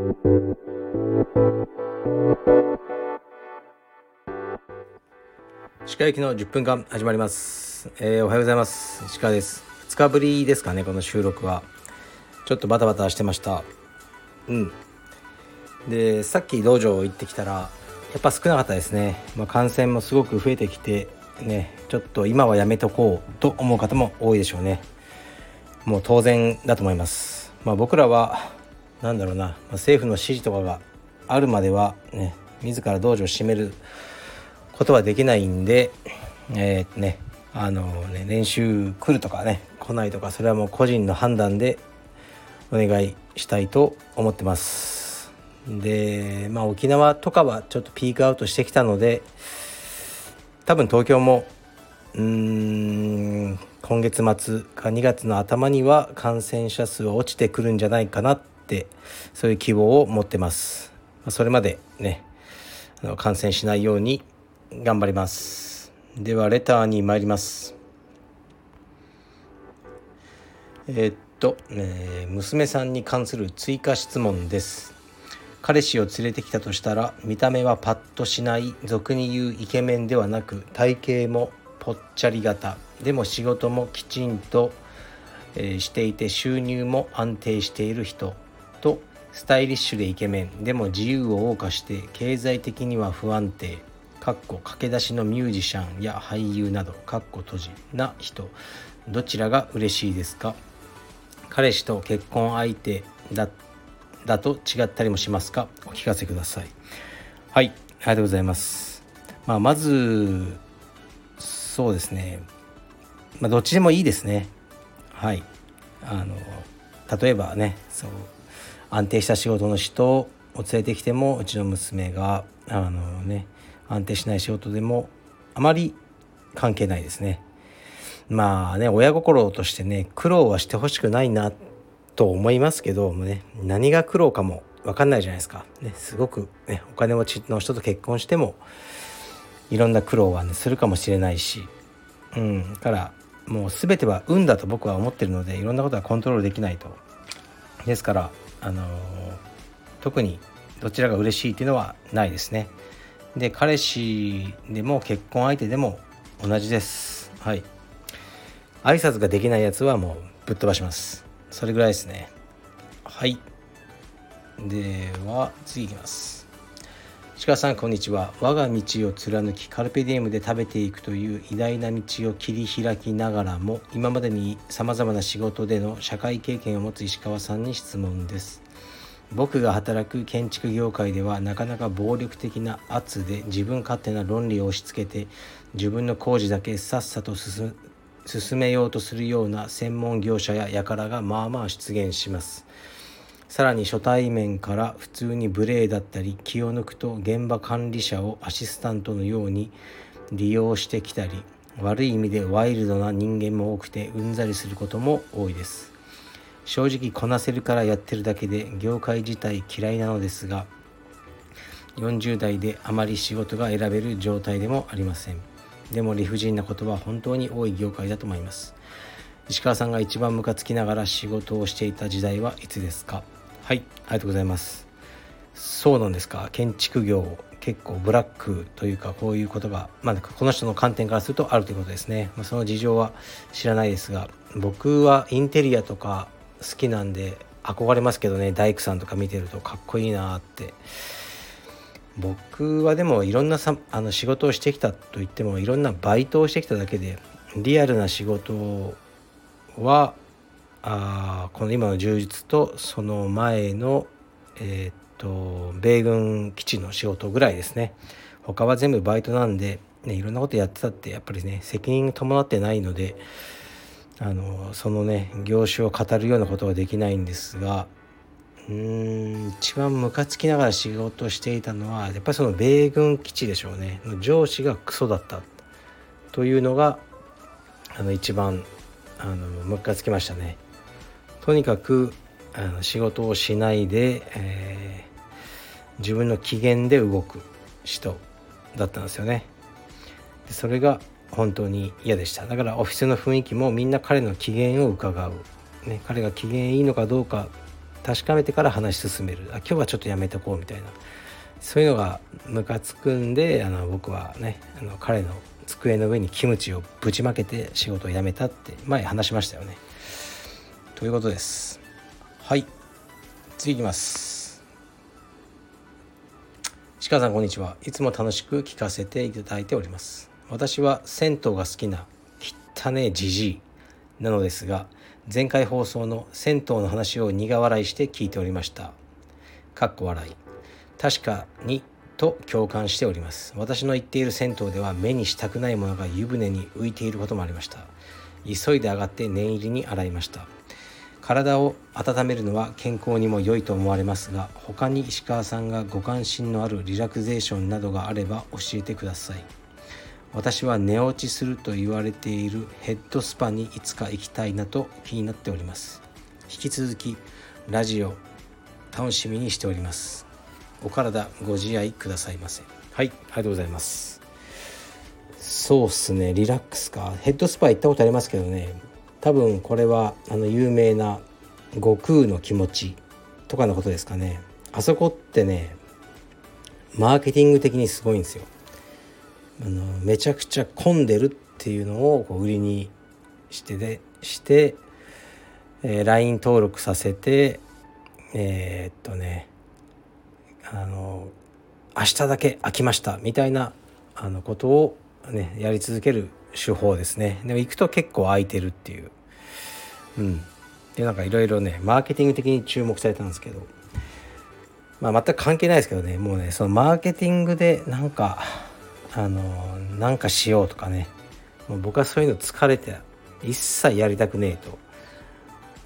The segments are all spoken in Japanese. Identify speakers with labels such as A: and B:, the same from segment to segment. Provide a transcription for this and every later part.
A: 歯科行きの10分間始まります、えー、おはようございます。石川です。2日ぶりですかねこの収録は。ちょっとバタバタしてました。うん。でさっき道場行ってきたらやっぱ少なかったですね、まあ、感染もすごく増えてきてねちょっと今はやめとこうと思う方も多いでしょうね。もう当然だと思います。まあ僕らは何だろうな、政府の指示とかがあるまではね自ら道場を閉めることはできないんでえー、ねあのね練習来るとかね来ないとかそれはもう個人の判断でお願いしたいと思ってます。でまあ沖縄とかはちょっとピークアウトしてきたので多分東京もうーん今月末か2月の頭には感染者数は落ちてくるんじゃないかなってそういう希望を持ってます。それまでね感染しないように頑張ります。ではレターに参ります。えー、っと、えー、娘さんに関する追加質問です。彼氏を連れてきたとしたら見た目はパッとしない俗に言うイケメンではなく体型もぽっちゃり型。でも仕事もきちんと、え、していて収入も安定している人。スタイリッシュでイケメンでも自由を謳歌して経済的には不安定。かっこ駆け出しのミュージシャンや俳優などかっこ閉じ。な人。どちらが嬉しいですか？彼氏と結婚相手だだと違ったりもしますか？お聞かせください。はい。ありがとうございます、まあ、まずそうですね。まあどっちでもいいですね。はい。あの例えばねそう。安定した仕事の人を連れてきてもうちの娘があのね安定しない仕事でもあまり関係ないですね。まあね親心としてね苦労はしてほしくないなと思いますけどもね何が苦労かも分かんないじゃないですか。ね、すごく、ね、お金持ちの人と結婚してもいろんな苦労はねするかもしれないし、うん、からもう全ては運だと僕は思ってるのでいろんなことはコントロールできないと。ですからあの特にどちらが嬉しいっていうのはないですね。で彼氏でも結婚相手でも同じです。はい。挨拶ができないやつはもうぶっ飛ばします。それぐらいですね。はい。では次いきます。鹿さんこんにちは。我が道を貫きカルペディエムで食べていくという偉大な道を切り開きながらも今までにさまざまな仕事での社会経験を持つ石川さんに質問です。僕が働く建築業界ではなかなか暴力的な圧で自分勝手な論理を押し付けて自分の工事だけさっさと進めようとするような専門業者や輩がまあまあ出現します。さらに初対面から普通に無礼だったり気を抜くと現場管理者をアシスタントのように利用してきたり悪い意味でワイルドな人間も多くてうんざりすることも多いです。正直こなせるからやってるだけで業界自体嫌いなのですが40代であまり仕事が選べる状態でもありません。でも理不尽なことは本当に多い業界だと思います。石川さんが一番ムカつきながら仕事をしていた時代はいつですか？はい。ありがとうございます。そうなんですか。建築業結構ブラックというかこういうことが、まあ、この人の観点からするとあるということですね、まあ、その事情は知らないですが僕はインテリアとか好きなんで憧れますけどね。大工さんとか見てるとかっこいいなって。僕はでもいろんなさあの仕事をしてきたといってもいろんなバイトをしてきただけでリアルな仕事はあこの今の充実とその前のえー、っと米軍基地の仕事ぐらいですね他は全部バイトなんで、ね、いろんなことやってたってやっぱりね責任伴ってないのであのそのね業種を語るようなことはできないんですがうーん一番ムカつきながら仕事していたのはやっぱりその米軍基地でしょうね上司がクソだったというのがあの一番あのムカつきましたね。とにかくあの仕事をしないで、えー、自分の機嫌で動く人だったんですよね。でそれが本当に嫌でした。だからオフィスの雰囲気もみんな彼の機嫌を伺う、ね、彼が機嫌いいのかどうか確かめてから話し進める。あ今日はちょっとやめとこうみたいな。そういうのがムカつくんであの僕はねあの彼の机の上にキムチをぶちまけて仕事を辞めたって前話しましたよね。ということです。はい。次いきます。鹿さんこんにちは。いつも楽しく聞かせていただいております。私は銭湯が好きな汚ねじじいなのですが前回放送の銭湯の話を苦笑いして聞いておりました。かっこ笑い。確かにと共感しております。私の行っている銭湯では目にしたくないものが湯船に浮いていることもありました。急いで上がって念入りに洗いました。体を温めるのは健康にも良いと思われますが他に石川さんがご関心のあるリラクゼーションなどがあれば教えてください。私は寝落ちすると言われているヘッドスパにいつか行きたいなと気になっております。引き続きラジオ楽しみにしております。お体ご自愛くださいませ。はいありがとうございます。そうっすねリラックスか。ヘッドスパ行ったことありますけどね多分これはあの有名な悟空の気持ちとかのことですかね。あそこってねマーケティング的にすごいんですよ。あのめちゃくちゃ混んでるっていうのをこう売りにしてでして、えー、LINE 登録させてえー、っとねあの明日だけ空きましたみたいなあのことをねやり続ける手法ですね。でも行くと結構空いてるっていう。うん。でなんかいろいろねマーケティング的に注目されたんですけど。まあ全く関係ないですけどね。もうねそのマーケティングでなんかあのなんかしようとかね。もう僕はそういうの疲れて一切やりたくねえと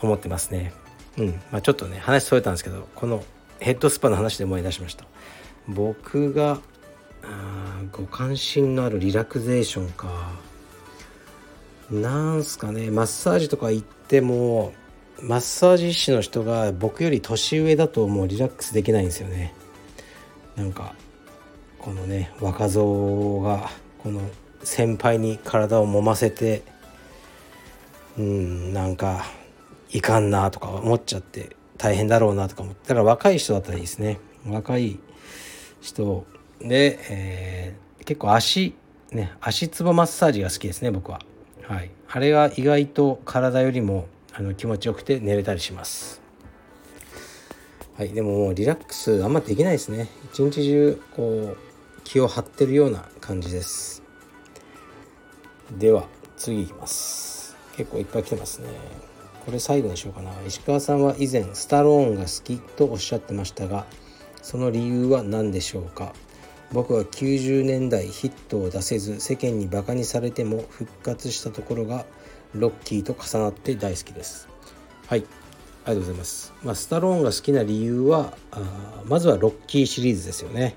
A: 思ってますね。うん。まあちょっとね話それたんですけどこのヘッドスパの話で思い出しました。僕がご関心のあるリラクゼーションか。なんすかねマッサージとか行ってもマッサージ師の人が僕より年上だともうリラックスできないんですよね。なんかこのね若造がこの先輩に体を揉ませてうんなんかいかんなとか思っちゃって大変だろうなとか思ってだから若い人だったらいいですね。若い人で、えー、結構足ね足つぼマッサージが好きですね僕は。はい。あれが意外と体よりもあの気持ちよくて寝れたりします。はい。でももうリラックスあんまできないですね。一日中こう気を張ってるような感じです。では次いきます。結構いっぱい来てますね。これ最後にしようかな。石川さんは以前スタローンが好きとおっしゃってましたがその理由は何でしょうか？僕は90年代ヒットを出せず世間にバカにされても復活したところがロッキーと重なって大好きです。はい。ありがとうございます、まあ、スタローンが好きな理由はあまずはロッキーシリーズですよね。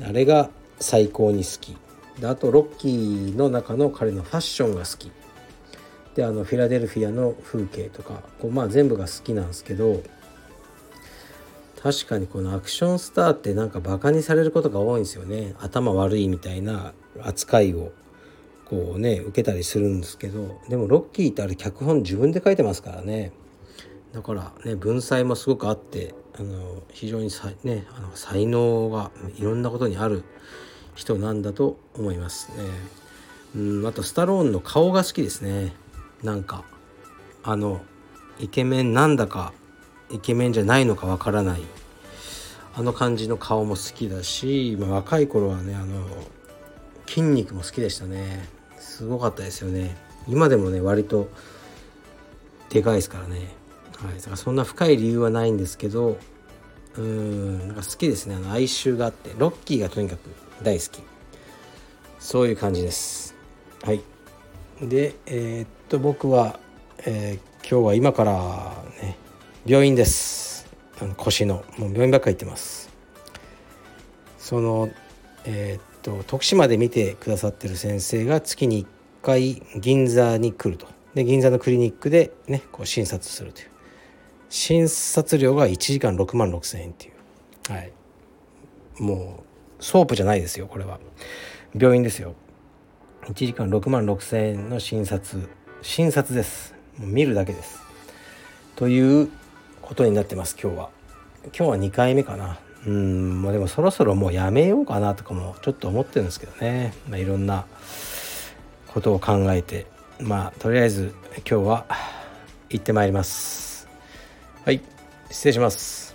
A: あれが最高に好き。であとロッキーの中の彼のファッションが好き。であのフィラデルフィアの風景とかこう、まあ、全部が好きなんですけど確かにこのアクションスターってなんかバカにされることが多いんですよね頭悪いみたいな扱いをこうね受けたりするんですけどでもロッキーってあれ脚本自分で書いてますからねだからね文才もすごくあってあの非常にさ、ね、あの才能がいろんなことにある人なんだと思いますね。うんあとスタローンの顔が好きですね。なんかあのイケメンなんだかイケメンじゃないのかわからないあの感じの顔も好きだし、まあ、若い頃はねあの筋肉も好きでしたね。すごかったですよね。今でもね割とでかいですからね。はい。だからそんな深い理由はないんですけどうーんなんか好きですね。あの哀愁があってロッキーがとにかく大好き。そういう感じです。はい。でえー、っと僕は、えー、今日は今からね病院です。あの腰のもう病院ばっか行ってます。そのえー、っと徳島で見てくださってる先生が月に1回銀座に来ると。で銀座のクリニックでねこう診察するという。診察料が1時間6万6千円っていう。はい。もうソープじゃないですよこれは。病院ですよ。1時間6万6千円の診察。診察です。もう見るだけです。ということになってます今日は。今日は2回目かな。うんまでもそろそろもうやめようかなとかもちょっと思ってるんですけどね、まあ、いろんなことを考えて。まあとりあえず今日は行ってまいります。はい失礼します。